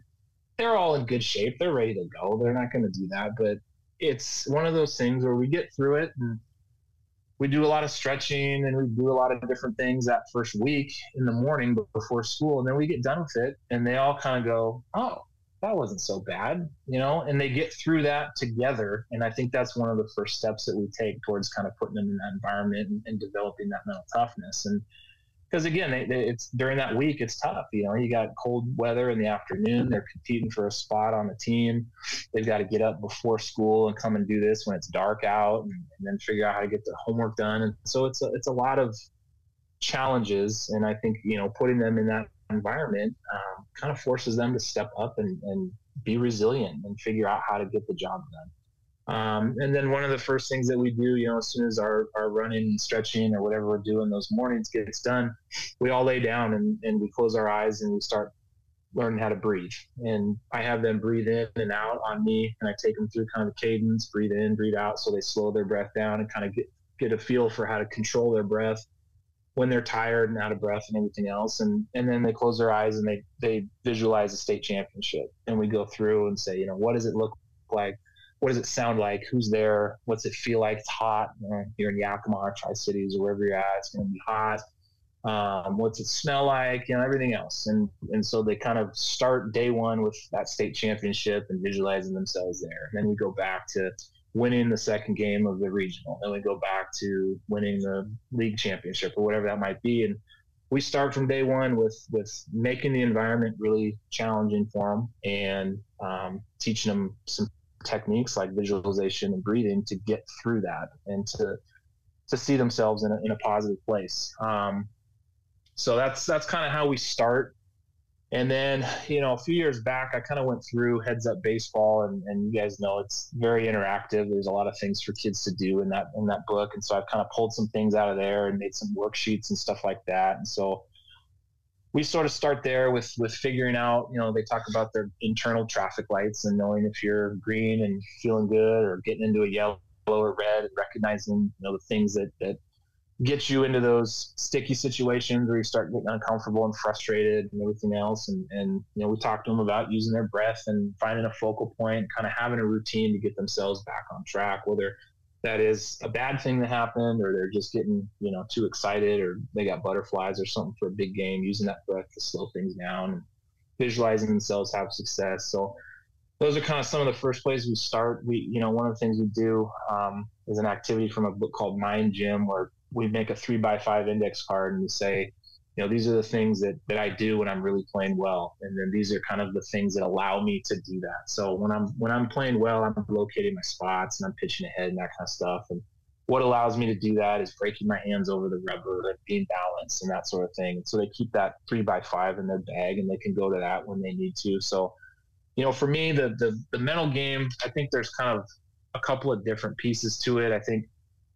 they're all in good shape. They're ready to go. They're not going to do that. But it's one of those things where we get through it and we do a lot of stretching and we do a lot of different things that first week in the morning before school and then we get done with it and they all kind of go oh that wasn't so bad you know? And they get through that together and i think that's one of the first steps that we take towards kind of putting them in that environment and, and developing that mental toughness and because again, they, they, it's during that week it's tough. You know, you got cold weather in the afternoon. They're competing for a spot on the team. They've got to get up before school and come and do this when it's dark out, and, and then figure out how to get the homework done. And so it's a, it's a lot of challenges. And I think you know putting them in that environment um, kind of forces them to step up and, and be resilient and figure out how to get the job done. Um, and then one of the first things that we do, you know, as soon as our, our running and stretching or whatever we're doing those mornings gets done, we all lay down and, and we close our eyes and we start learning how to breathe. And I have them breathe in and out on me, and I take them through kind of a cadence, breathe in, breathe out, so they slow their breath down and kind of get get a feel for how to control their breath when they're tired and out of breath and everything else. And and then they close their eyes and they they visualize a state championship. And we go through and say, you know, what does it look like? What does it sound like? Who's there? What's it feel like? It's hot. You're in Yakima Tri Cities or wherever you're at. It's going to be hot. Um, what's it smell like? You know, everything else. And and so they kind of start day one with that state championship and visualizing themselves there. And then we go back to winning the second game of the regional. Then we go back to winning the league championship or whatever that might be. And we start from day one with with making the environment really challenging for them and um, teaching them some techniques like visualization and breathing to get through that and to to see themselves in a, in a positive place. Um, so that's that's kind of how we start. And then, you know, a few years back, I kind of went through Heads Up Baseball, and, and you guys know it's very interactive. There's a lot of things for kids to do in that in that book, and so I've kind of pulled some things out of there and made some worksheets and stuff like that. And so we sort of start there with with figuring out you know they talk about their internal traffic lights and knowing if you're green and feeling good or getting into a yellow or red and recognizing you know the things that that get you into those sticky situations where you start getting uncomfortable and frustrated and everything else. And and you know we talked to them about using their breath and finding a focal point kind of having a routine to get themselves back on track whether that is a bad thing that happened or they're just getting you know too excited or they got butterflies or something for a big game using that breath to slow things down and visualizing themselves have success. So those are kind of some of the first places we start. We you know one of the things we do um, is an activity from a book called mind gym where we make a three by five index card and we say you know these are the things that that I do when I'm really playing well and then these are kind of the things that allow me to do that so when I'm when I'm playing well I'm locating my spots and I'm pitching ahead and that kind of stuff and what allows me to do that is breaking my hands over the rubber and being balanced and that sort of thing. and so they keep that three by five in their bag and they can go to that when they need to. So, you know, for me, the the, the mental game, I think there's kind of a couple of different pieces to it. I think,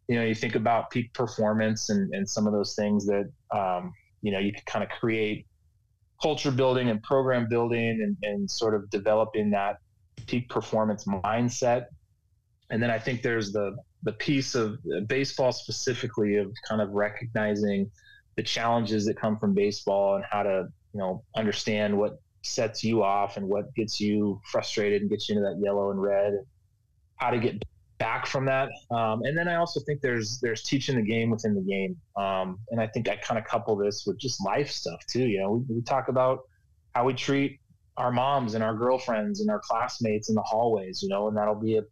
you know, you think about peak performance and, and some of those things that, um, you know, you can kind of create culture building and program building and, and sort of developing that peak performance mindset. And then I think there's the the piece of uh, baseball specifically of kind of recognizing the challenges that come from baseball and how to you know understand what sets you off and what gets you frustrated and gets you into that yellow and red and how to get back from that um, and then i also think there's there's teaching the game within the game um, and i think i kind of couple this with just life stuff too you know we, we talk about how we treat our moms and our girlfriends and our classmates in the hallways you know and that'll be a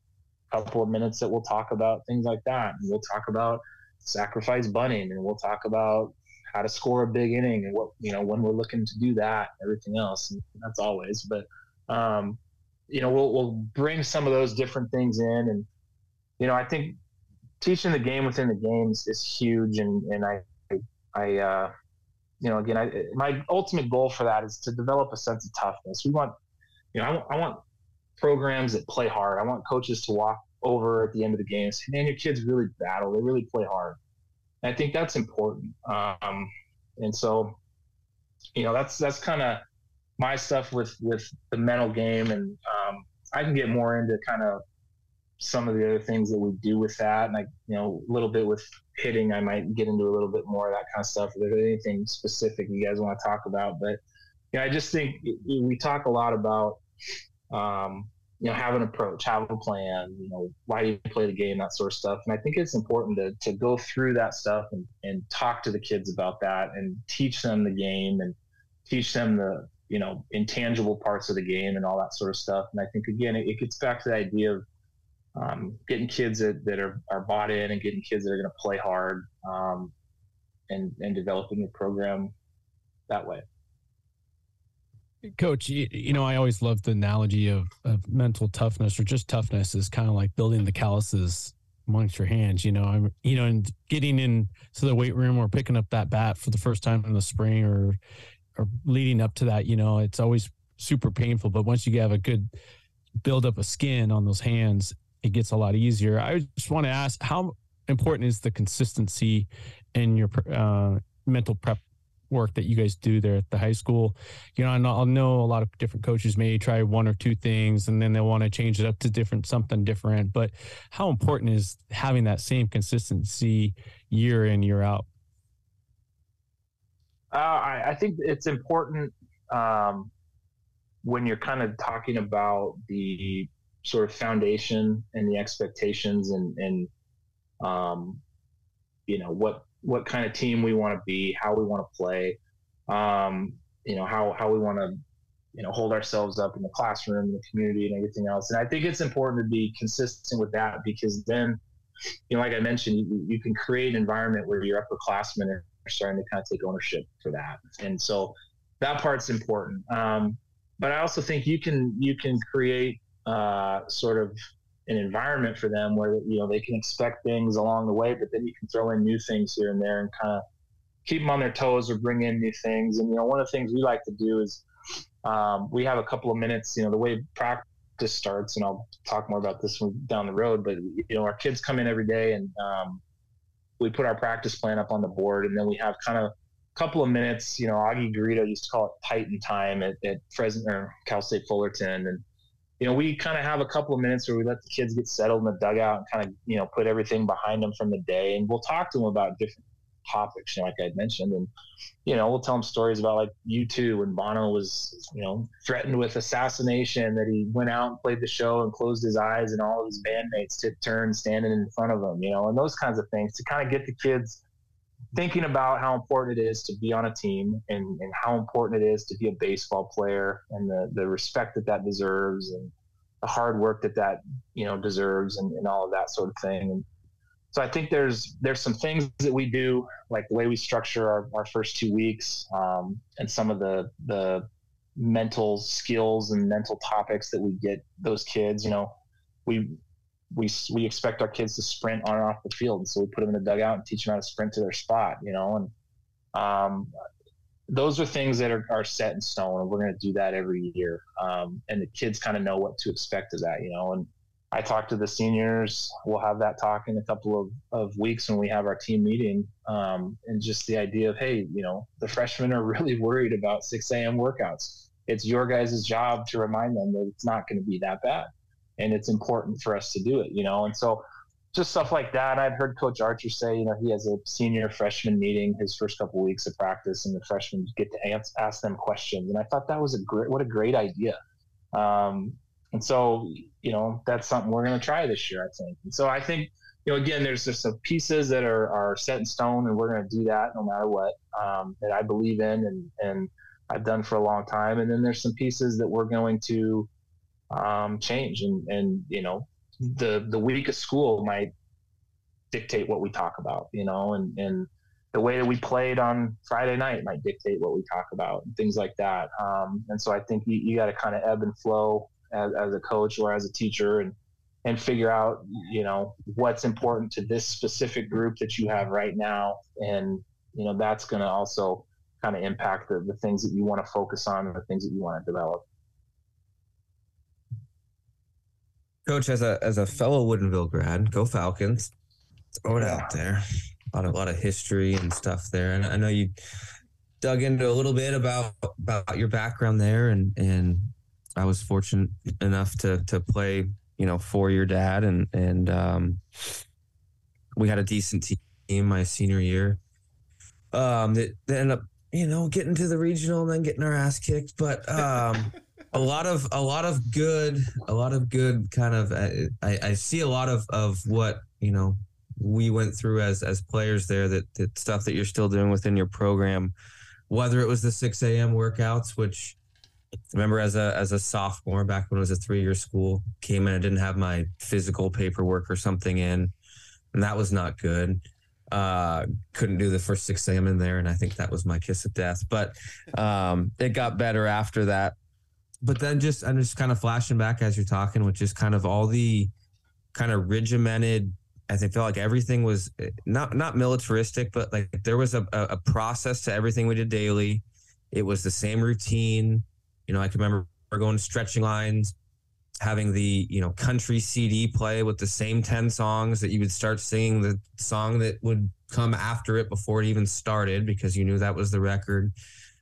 couple of minutes that we'll talk about things like that. And we'll talk about sacrifice bunting and we'll talk about how to score a big inning and what, you know, when we're looking to do that, everything else. And that's always, but, um, you know, we'll, we'll bring some of those different things in. And, you know, I think teaching the game within the games is huge. And, and I, I, uh, you know, again, I, my ultimate goal for that is to develop a sense of toughness. We want, you know, I, I want programs that play hard. I want coaches to walk over at the end of the game and say, man, your kids really battle. They really play hard. And I think that's important. Um, and so, you know, that's, that's kind of my stuff with, with the mental game. And um, I can get more into kind of some of the other things that we do with that. And I, you know, a little bit with hitting, I might get into a little bit more of that kind of stuff. If there's anything specific you guys want to talk about, but, you know, I just think we talk a lot about um, you know, have an approach, have a plan, you know, why do you play the game, that sort of stuff. And I think it's important to, to go through that stuff and, and talk to the kids about that and teach them the game and teach them the, you know, intangible parts of the game and all that sort of stuff. And I think, again, it, it gets back to the idea of um, getting kids that, that are, are bought in and getting kids that are going to play hard um, and, and developing the program that way. Coach, you, you, know, I always love the analogy of, of mental toughness or just toughness is kind of like building the calluses amongst your hands. You know, I'm, you know, and getting into the weight room or picking up that bat for the first time in the spring or, or leading up to that, you know, it's always super painful. But once you have a good build up of skin on those hands, it gets a lot easier. I just want to ask how important is the consistency in your uh, mental prep work that you guys do there at the high school. You know, I know, I know a lot of different coaches may try one or two things and then they want to change it up to different something different. But how important is having that same consistency year in year out? Uh, I, I, think it's important um, when you're kind of talking about the sort of foundation and the expectations and, and um, you know what what kind of team we want to be, how we want to play, um, you know, how, how we want to, you know, hold ourselves up in the classroom, in the community, and everything else. And I think it's important to be consistent with that because then, you know, like I mentioned, you, you can create an environment where your upperclassmen are starting to kind of take ownership for that. And so that part's important. Um, but I also think you can you can create uh, sort of an environment for them where you know they can expect things along the way, but then you can throw in new things here and there and kind of keep them on their toes or bring in new things. And you know, one of the things we like to do is um, we have a couple of minutes. You know, the way practice starts, and I'll talk more about this down the road. But you know, our kids come in every day, and um, we put our practice plan up on the board, and then we have kind of a couple of minutes. You know, Augie Garrido used to call it Titan time at, at Fresno or Cal State Fullerton, and you know, we kind of have a couple of minutes where we let the kids get settled in the dugout and kind of, you know, put everything behind them from the day. And we'll talk to them about different topics, you know, like I mentioned. And, you know, we'll tell them stories about like U2 when Bono was, you know, threatened with assassination, that he went out and played the show and closed his eyes and all of his bandmates took turns standing in front of him, you know, and those kinds of things to kind of get the kids thinking about how important it is to be on a team and, and how important it is to be a baseball player and the, the respect that that deserves and the hard work that that you know deserves and, and all of that sort of thing. And so I think there's there's some things that we do like the way we structure our, our first two weeks um, and some of the the mental skills and mental topics that we get those kids you know we we we expect our kids to sprint on and off the field, so we put them in the dugout and teach them how to sprint to their spot. You know, and um, those are things that are, are set in stone, and we're going to do that every year. Um, and the kids kind of know what to expect of that. You know, and I talk to the seniors. We'll have that talk in a couple of, of weeks when we have our team meeting. Um, and just the idea of, hey, you know, the freshmen are really worried about 6 a.m. workouts. It's your guys' job to remind them that it's not going to be that bad. And it's important for us to do it, you know? And so just stuff like that. I've heard Coach Archer say, you know, he has a senior freshman meeting his first couple of weeks of practice, and the freshmen get to ask, ask them questions. And I thought that was a great, what a great idea. Um, and so, you know, that's something we're going to try this year, I think. And so I think, you know, again, there's just some pieces that are, are set in stone, and we're going to do that no matter what um, that I believe in and and I've done for a long time. And then there's some pieces that we're going to um, change, and and you know, the the week of school might dictate what we talk about, you know, and and the way that we played on Friday night might dictate what we talk about and things like that. Um, and so I think you, you got to kind of ebb and flow as, as a coach or as a teacher and and figure out you know what's important to this specific group that you have right now. And you know that's going to also kind of impact the, the things that you want to focus on and the things that you want to develop coach as a as a fellow woodinville grad go falcons. Throw it out there. A lot of a lot of history and stuff there. And i know you dug into a little bit about about your background there and and I was fortunate enough to to play, you know, for your dad, and and um, we had a decent team my senior year. Um, that, that ended up, you know, getting to the regional and then getting our ass kicked, but um, a lot of a lot of good, a lot of good kind of. I, I see a lot of of what you know we went through as as players there. That that stuff that you're still doing within your program, whether it was the 6 a.m. workouts, which remember as a as a sophomore back when it was a three year school, came in, I didn't have my physical paperwork or something in, and that was not good. Uh, couldn't do the first six a.m. in there, and I think that was my kiss of death. But um, it got better after that. But then just I'm just kind of flashing back as you're talking, with just kind of all the kind of regimented I think felt like everything was eh, not not militaristic, but like there was a, a process to everything we did daily. It was the same routine. You know, I can remember going stretching lines, having the you know country CD play with the same ten songs that you would start singing the song that would come after it before it even started because you knew that was the record.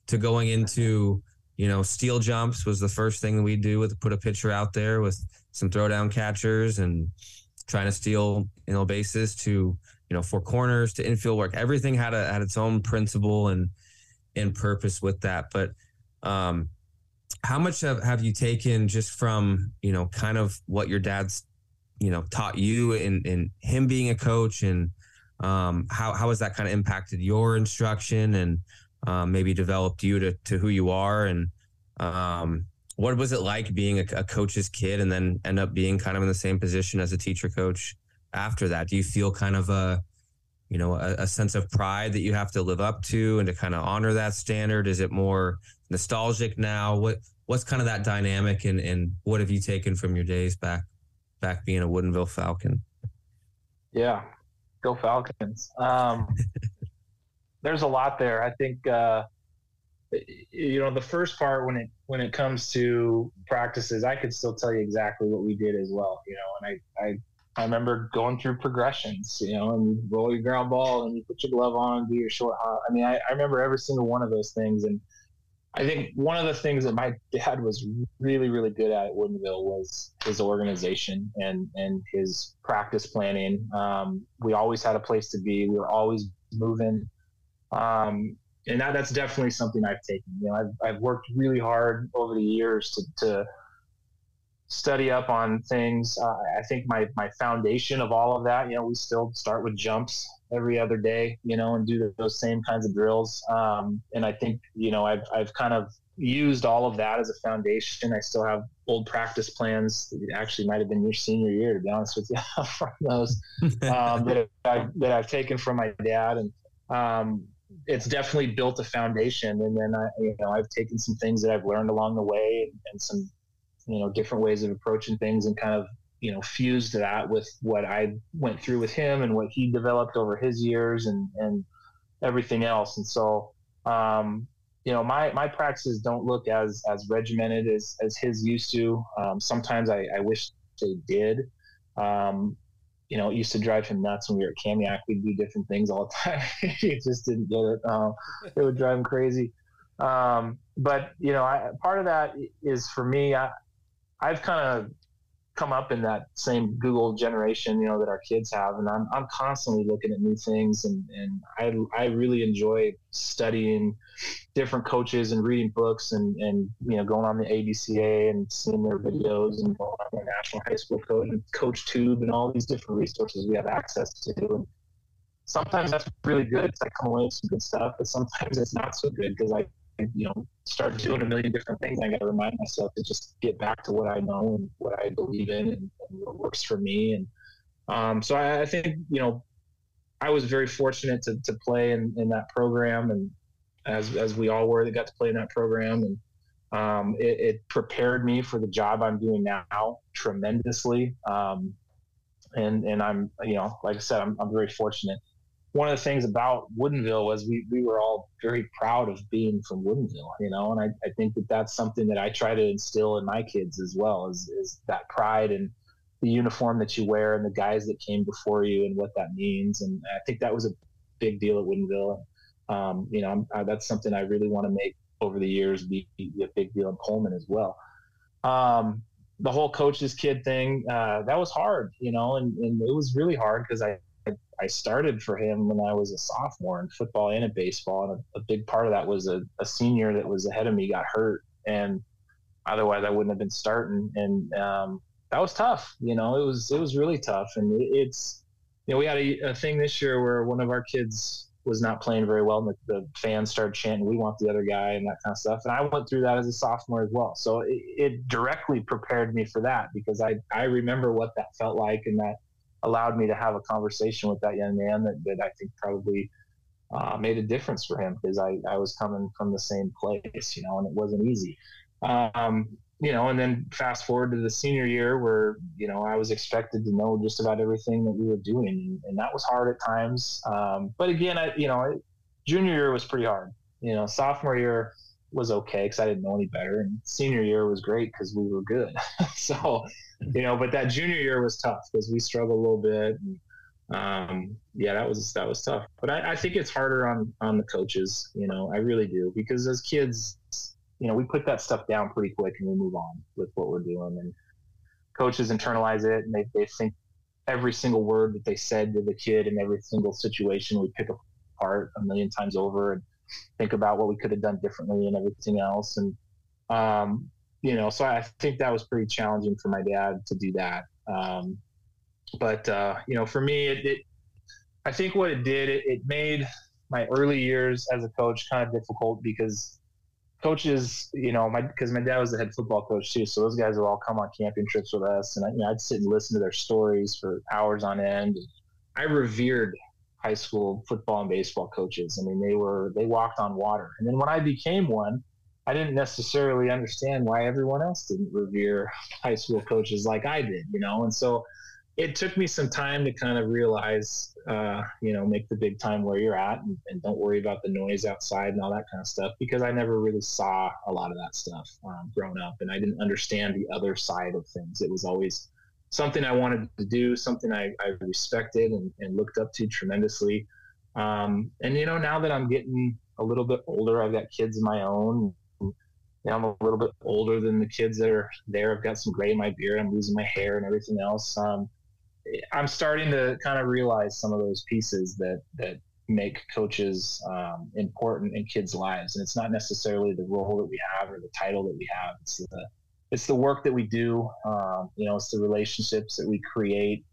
To going into you know steel jumps was the first thing that we do with put a pitcher out there with some throwdown catchers and trying to steal you know bases to you know four corners to infield work. Everything had a had its own principle and and purpose with that, but um, how much have, have you taken just from you know kind of what your dad's you know taught you and in him being a coach and um, how how has that kind of impacted your instruction and um, maybe developed you to to who you are and um, what was it like being a, a, coach's kid and then end up being kind of in the same position as a teacher coach after that do you feel kind of a you know a, a sense of pride that you have to live up to and to kind of honor that standard is it more nostalgic now what what's kind of that dynamic and and what have you taken from your days back back being a Woodinville Falcon? Yeah, go Falcons. Um, there's a lot there. I think uh, you know the first part when it when it comes to practices, I could still tell you exactly what we did as well. You know, and I I. I remember going through progressions, you know, and you roll your ground ball and you put your glove on and do your short hop. I mean, I, I remember every single one of those things. And I think one of the things that my dad was really, really good at at Woodinville was his organization and and his practice planning. Um, we always had a place to be. We were always moving, um, and that, that's definitely something I've taken. You know, I've I've worked really hard over the years to, to study up on things. Uh, I think my my foundation of all of that. You know, we still start with jumps every other day, you know, and do those same kinds of drills. Um, and I think, you know, I've, I've kind of used all of that as a foundation. I still have old practice plans. It actually might have been your senior year, to be honest with you, from those um, that, I've, that I've taken from my dad. And um, it's definitely built a foundation. And then I, you know, I've taken some things that I've learned along the way and, and some, you know, different ways of approaching things and kind of you know, fused that with what I went through with him and what he developed over his years and, and everything else. And so, um, you know, my, my practices don't look as, as regimented as, as his used to. Um, sometimes I, I wish they did. Um, you know, it used to drive him nuts when we were at Kamiak. We'd do different things all the time. he just didn't get it. Um, it would drive him crazy. Um, but you know, I, part of that is for me. I, I've kind of come up in that same Google generation, you know, that our kids have, and I'm I'm constantly looking at new things, and and I I really enjoy studying different coaches and reading books, and and you know, going on the ABCA and seeing their videos, and going on the National High School Coach and CoachTube, and all these different resources we have access to. And sometimes that's really good. because I come away with some good stuff, but sometimes it's not so good because I you know start doing a million different things. I got to remind myself to just get back to what I know and what I believe in and, and what works for me. And um, so I, I, think you know I was very fortunate to, to play in, in that program, and as as we all were that got to play in that program, and um, it, it, prepared me for the job I'm doing now tremendously. Um, and and I'm you know like I said I'm, I'm very fortunate one of the things about Woodinville was we, we were all very proud of being from Woodinville, you know, and I, I think that that's something that I try to instill in my kids as well is, is that pride and the uniform that you wear and the guys that came before you and what that means. And I think that was a big deal at Woodinville. Um, you know, I, that's something I really want to make over the years be, be, a big deal in Coleman as well. Um, the whole coach's kid thing, uh, that was hard, you know, and, and it was really hard because I, I started for him when I was a sophomore in football and in baseball, and a, a big part of that was a, a, senior that was ahead of me got hurt, and otherwise I wouldn't have been starting, and um, that was tough. You know, it was it was really tough, and it, it's you know we had a, a, thing this year where one of our kids was not playing very well, and the, the, fans started chanting, "We want the other guy," and that kind of stuff, and I went through that as a sophomore as well, so it, it directly prepared me for that because I I remember what that felt like, and that allowed me to have a conversation with that young man that, that I think probably uh, made a difference for him because I, I was coming from the same place, you know, and it wasn't easy. Um, you know, and then fast forward to the senior year where, you know, I was expected to know just about everything that we were doing. And, that was hard at times. Um, but again, I, you know, junior year was pretty hard. You know, sophomore year was okay because I didn't know any better. And senior year was great because we were good. so, you know, but that junior year was tough because we struggled a little bit. And, um, yeah, that was that was tough. But I, I, think it's harder on on the coaches. You know, I really do because as kids, you know, we put that stuff down pretty quick and we move on with what we're doing. And coaches internalize it and they they think every single word that they said to the kid in every single situation we pick apart a million times over and think about what we could have done differently and everything else. And um, you know, so I think that was pretty challenging for my dad to do that. Um, but uh, you know, for me, it, it, I think what it did, it, it made my early years as a coach kind of difficult because coaches, you know, my because my dad was the head football coach too, so those guys would all come on camping trips with us, and I, you know, I'd sit and listen to their stories for hours on end. I revered high school football and baseball coaches. I mean, they were they walked on water, and then when I became one, I didn't necessarily understand why everyone else didn't revere high school coaches like I did, you know. And so it took me some time to kind of realize, uh, you know, make the big time where you're at and, and, don't worry about the noise outside and all that kind of stuff because I never really saw a lot of that stuff um, growing up and I didn't understand the other side of things. It was always something I wanted to do, something I, I respected and, and, looked up to tremendously. Um, and, you know, now that I'm getting a little bit older, I've got kids of my own Now I'm a little bit older than the kids that are there. I've got some gray in my beard. I'm losing my hair and everything else. Um, I'm starting to kind of realize some of those pieces that that make coaches um, important in kids' lives, and it's not necessarily the role that we have or the title that we have. It's the it's the work that we do. Um, you know, it's the relationships that we create.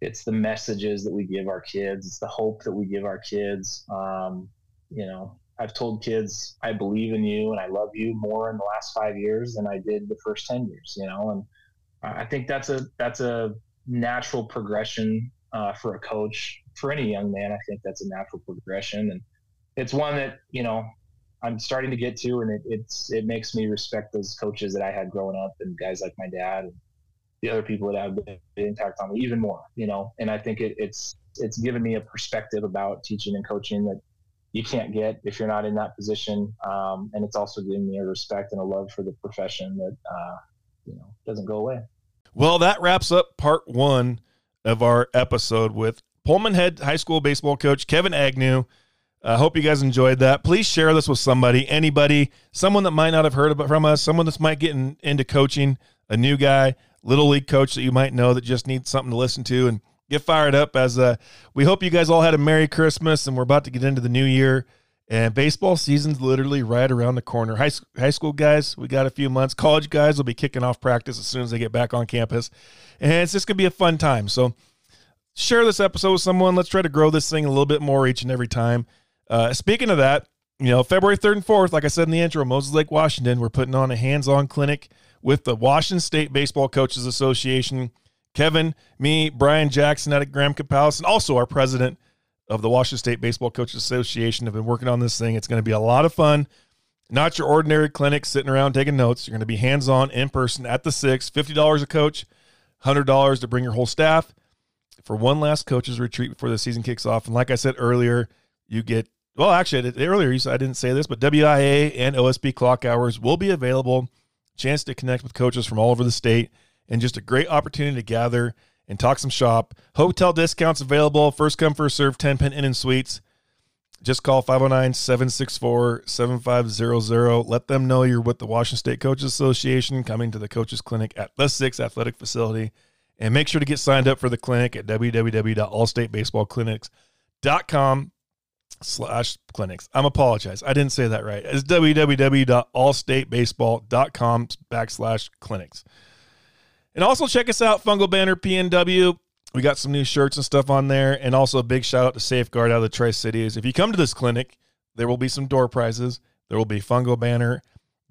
It's the messages that we give our kids. It's the hope that we give our kids. Um, you know, I've told kids I believe in you and I love you more in the last five years than I did the first ten years. You know, and I think that's a that's a natural progression uh, for a coach for any young man. I think that's a natural progression, and it's one that you know I'm starting to get to, and it, it's it makes me respect those coaches that I had growing up and guys like my dad. And, the other people that have been impact on me even more, you know. And I think it, it's it's given me a perspective about teaching and coaching that you can't get if you're not in that position. Um, and it's also given me a respect and a love for the profession that uh, you know doesn't go away. Well, that wraps up part one of our episode with Pullman head high school baseball coach Kevin Agnew. I uh, hope you guys enjoyed that. Please share this with somebody, anybody, someone that might not have heard about from us, someone that might get in, into coaching, a new guy, little league coach that you might know that just needs something to listen to and get fired up. As uh, we hope you guys all had a Merry Christmas, and we're about to get into the new year. And baseball season's literally right around the corner. High, high school guys, we got a few months. College guys will be kicking off practice as soon as they get back on campus. And it's just going to be a fun time. So share this episode with someone. Let's try to grow this thing a little bit more each and every time. Uh, speaking of that, you know, February 3rd and 4th, like I said in the intro, Moses Lake, Washington, we're putting on a hands on clinic with the Washington State Baseball Coaches Association. Kevin, me, Brian Jackson at Graham-Kapowsin, and also our president of the Washington State Baseball Coaches Association have been working on this thing. It's going to be a lot of fun. Not your ordinary clinic sitting around taking notes. You're going to be hands on in person at the six, $50 a coach, $100 to bring your whole staff for one last coaches retreat before the season kicks off. And like I said earlier, you get well, actually, earlier you said I didn't say this, but WIA and OSPI clock hours will be available. Chance to connect with coaches from all over the state, and just a great opportunity to gather and talk some shop. Hotel discounts available. First come, first serve, 10 pin in and suites. Just call 509 764 7500. Let them know you're with the Washington State Coaches Association coming to the Coaches Clinic at the Six Athletic Facility. And make sure to get signed up for the clinic at www.allstatebaseballclinics.com slash uh, clinics. I'm apologize. I didn't say that right. It's www.allstatebaseball.com backslash clinics. And also check us out, Fungo Banner PNW. We got some new shirts and stuff on there. And also a big shout out to Safeguard out of the Tri Cities. If you come to this clinic, there will be some door prizes. There will be Fungal Banner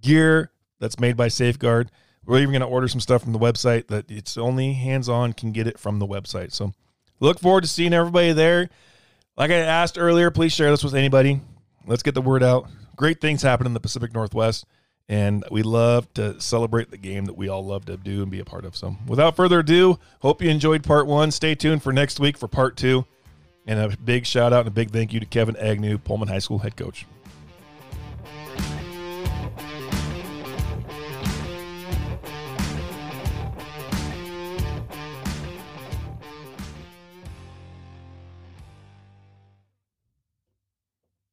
gear that's made by Safeguard. We're even going to order some stuff from the website that it's only hands on can get it from the website. So look forward to seeing everybody there. Like I asked earlier, please share this with anybody. Let's get the word out. Great things happen in the Pacific Northwest, and we love to celebrate the game that we all love to do and be a part of. So, without further ado, hope you enjoyed part one. Stay tuned for next week for part two. And a big shout out and a big thank you to Kevin Agnew, Pullman High School head coach.